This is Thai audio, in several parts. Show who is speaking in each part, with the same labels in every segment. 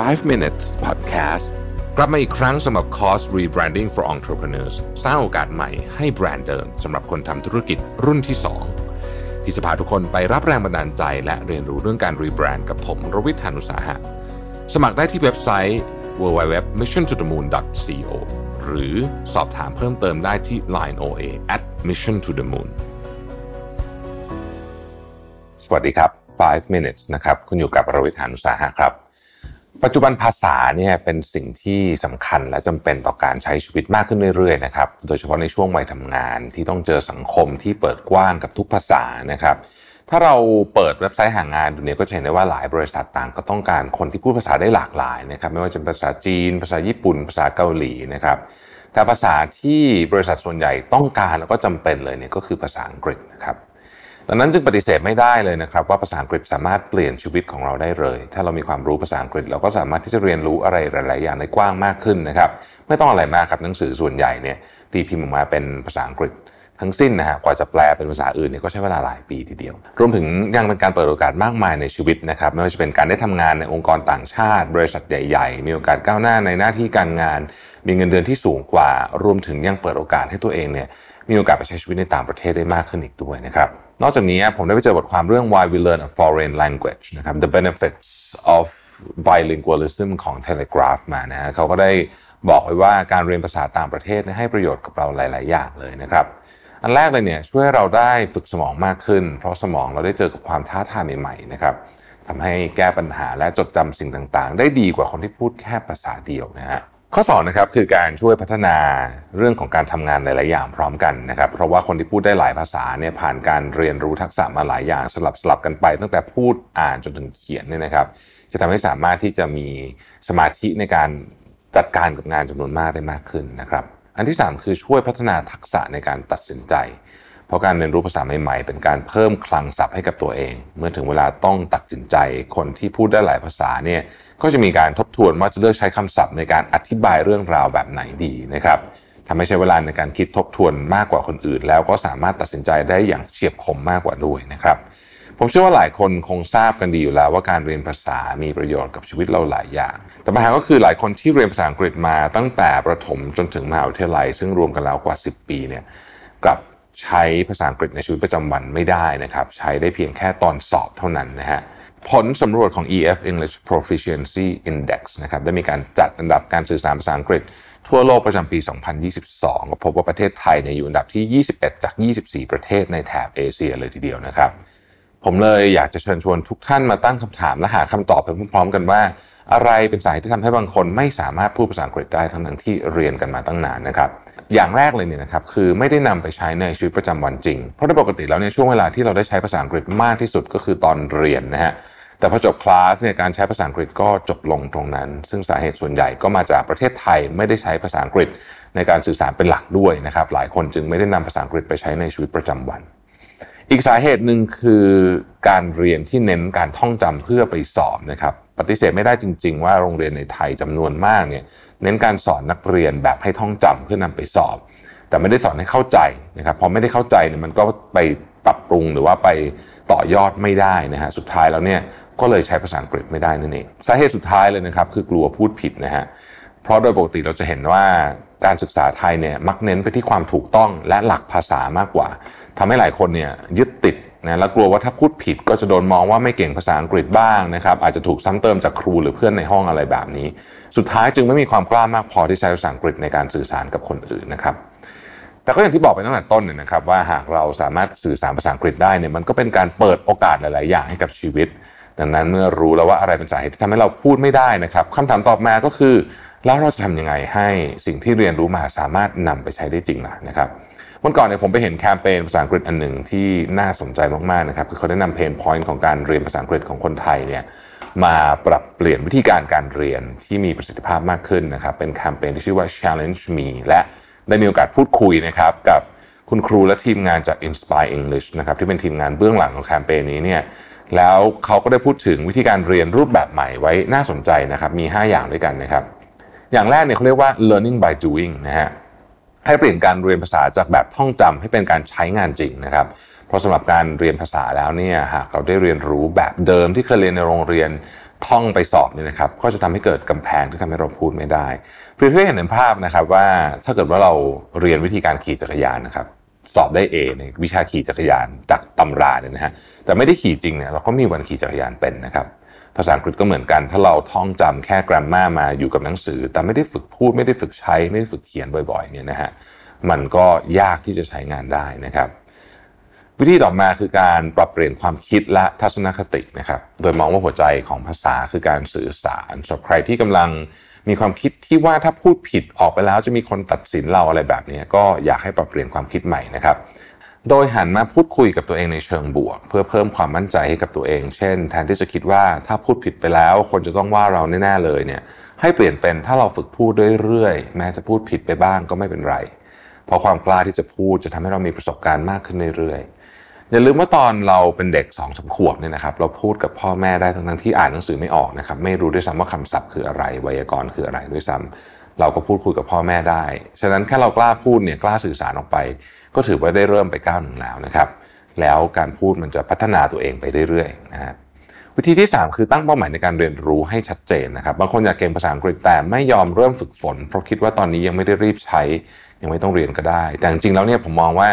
Speaker 1: 5 minutes podcast กลับมาอีกครั้งสำหรับคอร์ส rebranding for entrepreneurs สร้างโอกาสใหม่ให้แบรนด์เดิมสำหรับคนทำธุรกิจรุ่นที่ 2 ที่จะพาทุกคนไปรับแรงบันดาลใจ และเรียนรู้เรื่องการรีแบรนด์กับผมรวิทยานุสาหะ สมัครได้ที่เว็บไซต์ www.missiontothemoon.co หรือสอบถามเพิ่มเติมได้ที่ line oa at mission to the moon สวัสดีครับ 5 minutes นะครับ คุณอยู่กับรวิทยานุสาหะครับ ปัจจุบันภาษาเนี่ยเป็นสิ่งที่สำคัญและจำเป็นต่อการใช้ชีวิตมากขึ้นเรื่อยๆนะครับ โดยเฉพาะในช่วงวัยทำงานที่ต้องเจอสังคมที่เปิดกว้างกับทุกภาษานะครับ ถ้าเราเปิดเว็บไซต์หางานดูเนี่ยก็จะเห็นได้ว่าหลายบริษัทต่างก็ต้องการคนที่พูดภาษาได้หลากหลายนะครับ ไม่ว่าจะเป็นภาษาจีน ภาษาญี่ปุ่น ภาษาเกาหลีนะครับ แต่ภาษาที่บริษัทส่วนใหญ่ต้องการแล้วก็จำเป็นเลยเนี่ยก็คือภาษาอังกฤษนะครับ ดังนั้นจึงปฏิเสธไม่ได้เลยนะครับว่าภาษาอังกฤษสามารถเปลี่ยนชีวิตของเราได้เลย ถ้าเรามีความรู้ภาษาอังกฤษ เราก็สามารถที่จะเรียนรู้อะไรหลาย ๆ อย่างได้กว้างมากขึ้นนะครับไม่ต้องอะไรมากครับหนังสือส่วนใหญ่เนี่ยตีพิมพ์ออกมาเป็นภาษาอังกฤษทั้งสิ้นนะฮะกว่าจะแปลเป็นภาษาอื่นเนี่ยก็ใช้เวลาหลายปีทีเดียว รวมถึงยังเป็นการเปิดโอกาสมากมายในชีวิตนะครับไม่ว่าจะเป็นการได้ทำงานในองค์กรต่างชาติ บริษัทใหญ่ ๆ มีโอกาสก้าวหน้าในหน้าที่การงาน มีเงินเดือนที่สูงกว่า รวมถึงยังเปิดโอกาสให้ตัวเองเนี่ยมีโอกาสไปใช้ชีวิตในต่างประเทศได้มากขึ้นอีกด้วยนะครับ นอกจากนี้ผมได้ไปเจอบทความเรื่อง why we learn a foreign language นะครับ the benefits of bilingualism ของ Telegraph มานะฮะเขาก็ได้บอกไว้ว่าการเรียนภาษาต่างประเทศให้ประโยชน์กับเราหลาย ๆ อย่างเลยนะครับ อันแรกเลยเนี่ยช่วยเราได้ฝึกสมองมากขึ้น เพราะสมองเราได้เจอกับความท้าทายใหม่ ๆ นะครับทำให้แก้ปัญหาและจดจำสิ่งต่าง ๆ ได้ดีกว่าคนที่พูดแค่ภาษาเดียวนะฮะ ข้อ2นะครับคือการช่วยพัฒนาเรื่องของการทำงานหลาย ๆ อย่างพร้อมกันนะครับ เพราะว่าคนที่พูดได้หลายภาษาเนี่ยผ่านการเรียนรู้ทักษะมาหลายอย่างสลับสลับกันไป ตั้งแต่พูดอ่านจนถึงเขียนเนี่ยนะครับ จะทำให้สามารถที่จะมีสมาธิในการจัดการกับงานจำนวนมากได้มากขึ้นนะครับ อันที่ 3 คือช่วยพัฒนาทักษะในการตัดสินใจ เพราะการเรียนรู้ภาษาใหม่ๆ เป็นการเพิ่มคลังศัพท์ให้กับตัวเอง เมื่อถึงเวลาต้องตัดสินใจคนที่พูดได้หลายภาษาเนี่ยก็จะมีการทบทวนว่าจะเลือกใช้คำศัพท์ในการอธิบายเรื่องราวแบบไหนดีนะครับทำให้ใช้เวลาในการคิดทบทวนมากกว่าคนอื่น แล้วก็สามารถตัดสินใจได้อย่างเฉียบคมมากกว่าด้วยนะครับผมเชื่อว่าหลายคนคงทราบกันดีอยู่แล้วว่าการเรียนภาษามีประโยชน์กับชีวิตเราหลายอย่าง แต่ปัญหาก็คือหลายคนที่เรียนภาษาอังกฤษมาตั้งแต่ประถมจนถึงมหาวิทยาลัย ซึ่งรวมกันแล้วกว่า 10 ปีเนี่ยกลับ ใช้ภาษาอังกฤษในชีวิตประจำวันไม่ได้นะครับ ใช้ได้เพียงแค่ตอนสอบเท่านั้นนะฮะผลสำรวจของ EF English Proficiency Index นะครับได้มีการจัดอันดับการสื่อสารภาษาอังกฤษ ทั่วโลกประจำปี 2022 พบว่าประเทศไทยเนี่ยอยู่อันดับที่ 21 จาก 24 ประเทศในแถบเอเชียเลยทีเดียวนะครับ ผมเลยอยากจะเชิญชวนทุกท่านมาตั้งคำถามและหาคำตอบไปพร้อมๆกันว่า อะไรเป็นสาเหตุที่ทำให้บางคนไม่สามารถพูดภาษาอังกฤษได้ทั้งๆที่เรียนกันมาตั้งนานนะครับอย่างแรกเลยเนี่ยนะครับคือไม่ได้นำไปใช้ในชีวิตประจำวันจริง เพราะโดยปกติแล้วเนี่ยช่วงเวลาที่เราได้ใช้ภาษาอังกฤษมากที่สุดก็คือตอนเรียนนะฮะแต่พอจบคลาสเนี่ยการใช้ภาษาอังกฤษก็จบลงตรงนั้น ซึ่งสาเหตุส่วนใหญ่ก็มาจากประเทศไทยไม่ได้ใช้ภาษาอังกฤษในการสื่อสารเป็นหลักด้วยนะครับหลายคนจึงไม่ได้นำภาษาอังกฤษไปใช้ในชีวิตประจำวัน อีกสาเหตุหนึ่งคือการเรียนที่เน้นการท่องจำเพื่อไปสอบนะครับปฏิเสธไม่ได้จริง ๆ ว่าโรงเรียนในไทยจำนวนมากเนี่ยเน้นการสอนนักเรียนแบบให้ท่องจำเพื่อนำไปสอบ แต่ไม่ได้สอนให้เข้าใจนะครับพอไม่ได้เข้าใจเนี่ยมันก็ไปปรับปรุงหรือว่าไปต่อยอดไม่ได้นะฮะสุดท้ายแล้วเนี่ยก็เลยใช้ภาษาอังกฤษไม่ได้นั่นเองสาเหตุสุดท้ายเลยนะครับคือกลัวพูดผิดนะฮะเพราะโดยปกติเราจะเห็นว่า การศึกษาไทยเนี่ยมักเน้นไปที่ความถูกต้องและหลักภาษามากกว่าทำให้หลายคนเนี่ยยึดติดนะแล้วกลัวว่าถ้าพูดผิดก็จะโดนมองว่าไม่เก่งภาษาอังกฤษบ้างนะครับอาจจะถูกซ้ำเติมจากครูหรือเพื่อนในห้องอะไรแบบนี้ สุดท้ายจึงไม่มีความกล้ามากพอที่ใช้ภาษาอังกฤษในการสื่อสารกับคนอื่นนะครับแต่ก็อย่างที่บอกไปตั้งแต่ต้นเนี่ยนะครับว่าหากเราสามารถสื่อสารภาษาอังกฤษได้เนี่ยมันก็เป็นการเปิดโอกาสหลาย ๆ อย่างให้กับชีวิต ดังนั้นเมื่อรู้แล้วว่าอะไรเป็นสาเหตุที่ทำให้เราพูดไม่ได้นะครับคำถามตอบมาก็คือ แล้วเราจะทำยังไงให้สิ่งที่เรียนรู้มาสามารถนำไปใช้ได้จริงล่ะนะครับวันก่อนเนี่ยผมไปเห็นแคมเปญภาษาอังกฤษอันหนึ่งที่น่าสนใจมากๆนะครับคือเขาได้นำเพนพอยต์ของการเรียนภาษาอังกฤษของคนไทยเนี่ยมาปรับเปลี่ยนวิธีการการเรียนที่มีประสิทธิภาพมากขึ้นนะครับเป็นแคมเปญที่ชื่อว่า challenge me และได้มีโอกาสพูดคุยนะครับกับคุณครูและทีมงานจาก Inspire English นะครับที่เป็นทีมงานเบื้องหลังของแคมเปญนี้เนี่ยแล้วเขาก็ได้พูดถึงวิธีการเรียนรูปแบบใหม่ไว้น่าสนใจนะครับมี 5 อย่างด้วยกันนะครับ อย่างแรกเนี่ยเขาเรียกว่า learning by doing นะฮะให้เปลี่ยนการเรียนภาษาจากแบบท่องจำให้เป็นการใช้งานจริงนะครับ เพราะสำหรับการเรียนภาษาแล้วเนี่ยหากเราได้เรียนรู้แบบเดิมที่เคยเรียนในโรงเรียนท่องไปสอบเนี่ยนะครับ ก็จะทำให้เกิดกำแพงที่ทำให้เราพูดไม่ได้เพื่อให้เห็นภาพนะครับว่าถ้าเกิดว่าเราเรียนวิธีการขี่จักรยานนะครับสอบได้ A ในวิชาขี่จักรยานจากตำราเนี่ยนะฮะแต่ไม่ได้ขี่จริงเนี่ยเราก็มีวันขี่จักรยานเป็นนะครับ ภาษาอังกฤษก็เหมือนกัน ถ้าเราท่องจำแค่กราฟมามาอยู่กับหนังสือ แต่ไม่ได้ฝึกพูดไม่ได้ฝึกใช้ ไม่ได้ฝึกเขียนบ่อยๆเนี่ยนะฮะมันก็ยากที่จะใช้งานได้นะครับ วิธีต่อมาคือการปรับเปลี่ยนความคิดและทัศนคตินะครับ โดยมองว่าหัวใจของภาษาคือการสื่อสารสำหรับใครที่กำลังมีความคิดที่ว่าถ้าพูดผิดออกไปแล้วจะมีคนตัดสินเราอะไรแบบนี้ก็อยากให้ปรับเปลี่ยนความคิดใหม่นะครับ โดยหันมาพูดคุยกับตัวเองในเชิงบวก เพื่อเพิ่มความมั่นใจให้กับตัวเอง เช่น แทนที่จะคิดว่าถ้าพูดผิดไปแล้ว คนจะต้องว่าเราแน่ๆเลยเนี่ยให้เปลี่ยนเป็นถ้าเราฝึกพูดเรื่อยๆแม้จะพูดผิดไปบ้างก็ไม่เป็นไร เพราะความกล้าที่จะพูดจะทำให้เรามีประสบการณ์มากขึ้นเรื่อยๆอย่าลืมว่าตอนเราเป็นเด็กสองสาขวบเนี่ยนะครับเราพูดกับพ่อแม่ได้ทั้งที่อ่านหนังสือไม่ออกนะครับไม่รู้ด้วยซ้ำว่าคำศัพท์คืออะไรไวยากรณ์คืออะไรด้วยซ้ำเราก็พูดคุยกับพ่อแม่ได้ ฉะนั้นแค่เรากล้าพูดเนี่ยกล้าสื่อสารออกไป ก็ถือว่าได้เริ่มไปก้าวหนึ่งแล้วนะครับ แล้วการพูดมันจะพัฒนาตัวเองไปเรื่อยๆนะฮะวิธีที่ 3 คือตั้งเป้าหมายในการเรียนรู้ให้ชัดเจนนะครับบางคนอยากเก่งภาษาอังกฤษแต่ไม่ยอมเริ่มฝึกฝน เพราะคิดว่าตอนนี้ยังไม่ได้รีบใช้ ยังไม่ต้องเรียนก็ได้ แต่จริงๆแล้วเนี่ยผมมองว่า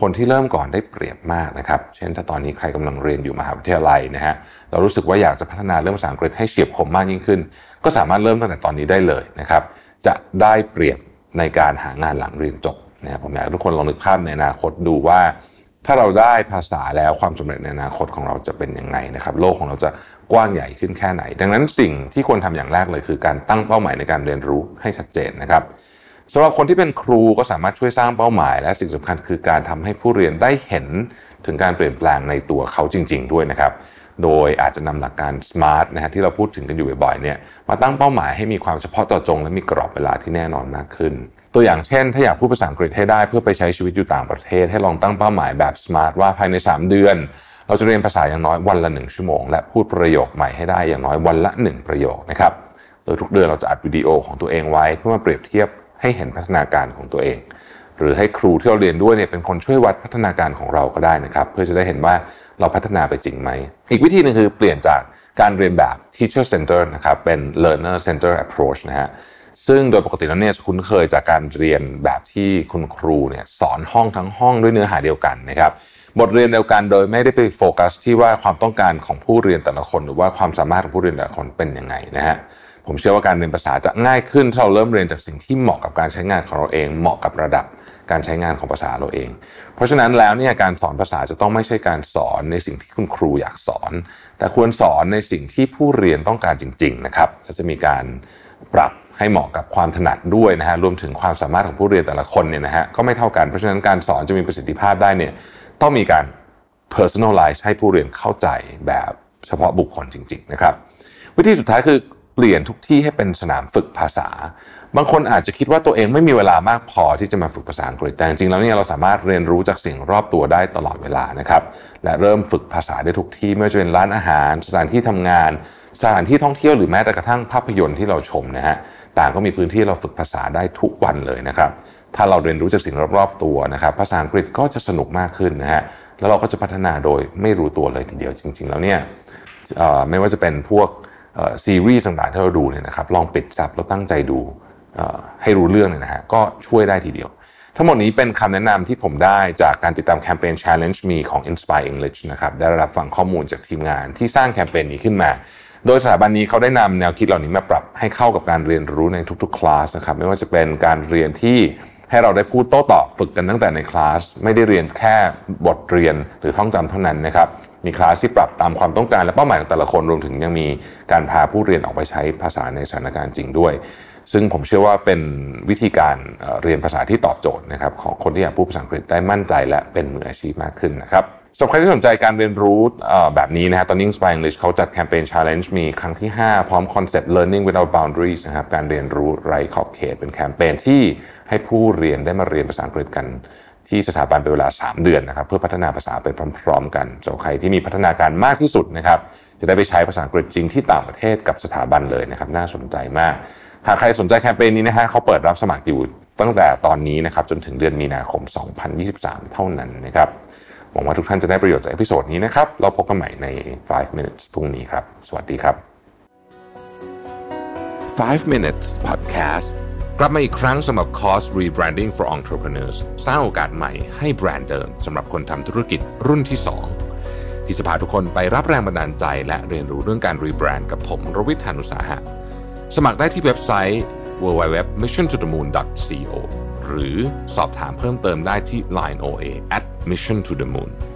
Speaker 1: คนที่เริ่มก่อนได้เปรียบมากนะครับ เช่นถ้าตอนนี้ใครกำลังเรียนอยู่มหาวิทยาลัยนะฮะเรารู้สึกว่าอยากจะพัฒนาเรื่องภาษาอังกฤษให้เฉียบคมมากยิ่งขึ้น ก็สามารถเริ่มตั้งแต่ตอนนี้ได้เลยนะครับ จะได้เปรียบในการหางานหลังเรียนจบ นะผมอยากให้ทุกคนลองนึกภาพในอนาคตดูว่า ถ้าเราได้ภาษาแล้วความสำเร็จในอนาคตของเราจะเป็นยังไงนะครับโลกของเราจะกว้างใหญ่ขึ้นแค่ไหน ดังนั้นสิ่งที่ควรทำอย่างแรกเลยคือการตั้งเป้าหมายในการเรียนรู้ให้ชัดเจนนะครับสำหรับคนที่เป็นครูก็สามารถช่วยสร้างเป้าหมาย และสิ่งสำคัญคือการทำให้ผู้เรียนได้เห็นถึงการเปลี่ยนแปลงในตัวเขาจริง ๆ ด้วยนะครับ โดยอาจจะนำหลักการ SMART นะฮะที่เราพูดถึงกันอยู่บ่อยๆเนี่ยมาตั้งเป้าหมายให้มีความเฉพาะเจาะจง และมีกรอบเวลาที่แน่นอนมากขึ้น ตัวอย่างเช่น ถ้าอยากพูดภาษาอังกฤษให้ได้เพื่อไปใช้ชีวิตอยู่ต่างประเทศ ให้ลองตั้งเป้าหมายแบบ SMART ว่าภายใน 3 เดือน เราจะเรียนภาษาอย่างน้อยวันละ 1 ชั่วโมง และพูดประโยคใหม่ให้ได้อย่างน้อยวันละ 1 ประโยคนะครับโดยทุกเดือนเราจะอัดวิดีโอของตัวเองไว้เพื่อมาเปรียบเทียบให้เห็นพัฒนาการของตัวเอง หรือให้ครูที่เราเรียนด้วยเนี่ยเป็นคนช่วยวัดพัฒนาการของเราก็ได้นะครับเพื่อจะได้เห็นว่าเราพัฒนาไปจริงไหม อีกวิธีหนึ่งคือเปลี่ยนจากการเรียนแบบ teacher center นะครับเป็น learner center approach นะฮะ ซึ่งโดยปกติแล้วเนี่ยคุ้นเคยจากการเรียนแบบที่คุณครูเนี่ยสอนห้องทั้งห้องด้วยเนื้อหาเดียวกันนะครับบทเรียนเดียวกันโดยไม่ได้ไปโฟกัสที่ว่าความต้องการของผู้เรียนแต่ละคน หรือว่าความสามารถของผู้เรียนแต่ละคนเป็นยังไงนะฮะผมเชื่อว่าการเรียนภาษาจะง่ายขึ้นถ้าเราเริ่มเรียนจากสิ่งที่เหมาะกับการใช้งานของเราเอง เหมาะกับระดับการใช้งานของภาษาเราเอง เพราะฉะนั้นแล้วเนี่ยการสอนภาษาจะต้องไม่ใช่การสอนในสิ่งที่คุณครูอยากสอน แต่ควรสอนในสิ่งที่ผู้เรียนต้องการจริง ๆ นะครับและจะมีการปรับ ให้เหมาะกับความถนัดด้วยนะฮะรวมถึงความสามารถของผู้เรียนแต่ละคนเนี่ยนะฮะก็ไม่เท่ากันเพราะฉะนั้นการสอนจะมีประสิทธิภาพได้เนี่ยต้องมีการ personalize ให้ผู้เรียนเข้าใจแบบเฉพาะบุคคลจริง ๆ นะครับ วิธีสุดท้ายคือเปลี่ยนทุกที่ให้เป็นสนามฝึกภาษา บางคนอาจจะคิดว่าตัวเองไม่มีเวลามากพอที่จะมาฝึกภาษาอังกฤษแต่จริงๆแล้วเนี่ยเราสามารถเรียนรู้จากสิ่งรอบตัวได้ตลอดเวลานะครับและเริ่มฝึกภาษาได้ทุกที่ไม่ว่าจะเป็นร้านอาหาร สถานที่ทำงาน สถานที่ท่องเที่ยวหรือแม้แต่กระทั่งภาพยนตร์ที่เราชมนะฮะต่างก็มีพื้นที่เราฝึกภาษาได้ทุกวันเลยนะครับ ถ้าเราเรียนรู้จากสิ่งรอบๆตัวนะครับ ภาษาอังกฤษก็จะสนุกมากขึ้นนะฮะแล้วเราก็จะพัฒนาโดยไม่รู้ตัวเลยทีเดียวจริง ๆ แล้วเนี่ยไม่ว่าจะเป็นพวกซีรีส์ต่างๆที่เราดูเนี่ยนะครับลองปิดซับแล้วตั้งใจดูให้รู้เรื่องเลยนะฮะก็ช่วยได้ทีเดียว ทั้งหมดนี้เป็นคำแนะนำที่ผมได้จากการติดตามแคมเปญ Challenge Me ของ Inspire English นะครับได้รับฟังข้อมูลจากทีมงานที่สร้างแคมเปญนี้ขึ้นมา โดยสถาบันนี้เขาได้นำแนวคิดเหล่านี้มาปรับให้เข้ากับการเรียนรู้ในทุกๆคลาสนะครับไม่ว่าจะเป็นการเรียนที่ให้เราได้พูดโต้ตอบฝึกกันตั้งแต่ในคลาส ไม่ได้เรียนแค่บทเรียนหรือท่องจำเท่านั้นนะครับมีคลาสที่ปรับตามความต้องการและเป้าหมายของแต่ละคนรวมถึงยังมีการพาผู้เรียนออกไปใช้ภาษาในสถานการณ์จริงด้วย ซึ่งผมเชื่อว่าเป็นวิธีการเรียนภาษาที่ตอบโจทย์นะครับของคนที่อยากพูดภาษาอังกฤษได้มั่นใจและเป็นมืออาชีพมากขึ้นนะครับ สำหรับใครที่สนใจการเรียนรู้แบบนี้นะฮะตอนนี้ Inspire English เขาจัดแคมเปญ Challenge มีครั้งที่ 5 พร้อมคอนเซ็ปต์ Learning without boundaries นะครับการเรียนรู้ไร้ขอบเขตเป็นแคมเปญที่ให้ผู้เรียนได้มาเรียนภาษาอังกฤษกันที่สถาบันเป็นเวลา 3 เดือนนะครับเพื่อพัฒนาภาษาไปพร้อม ๆ กันสำหรับใครที่มีพัฒนาการมากที่สุดนะครับจะได้ไปใช้ภาษาอังกฤษจริงที่ต่างประเทศกับสถาบันเลยนะครับน่าสนใจมากหากใครสนใจแคมเปญนี้นะฮะเขาเปิดรับสมัครอยู่ตั้งแต่ตอนนี้นะครับจนถึงเดือนมีนาคม 2023 เท่านั้นนะครับ หวังว่าทุกท่านจะได้ประโยชน์จาก episode นี้นะครับ เราพบกันใหม่ใน 5 minutes พรุ่งนี้ครับ สวัสดีครับ 5 minutes podcast กลับมาอีกครั้งสำหรับคอร์ส rebranding for entrepreneurs สร้างโอกาสใหม่ให้แบรนด์เดิมสำหรับคนทำธุรกิจรุ่นที่ 2 ที่จะพาทุกคนไปรับแรงบันดาลใจ และเรียนรู้เรื่องการรีแบรนด์กับผมรวิทยานุสาหะ สมัครได้ที่เว็บไซต์ www.missiontothemoon.co หรือสอบถามเพิ่มเติมได้ที่ Line OA at mission to the moon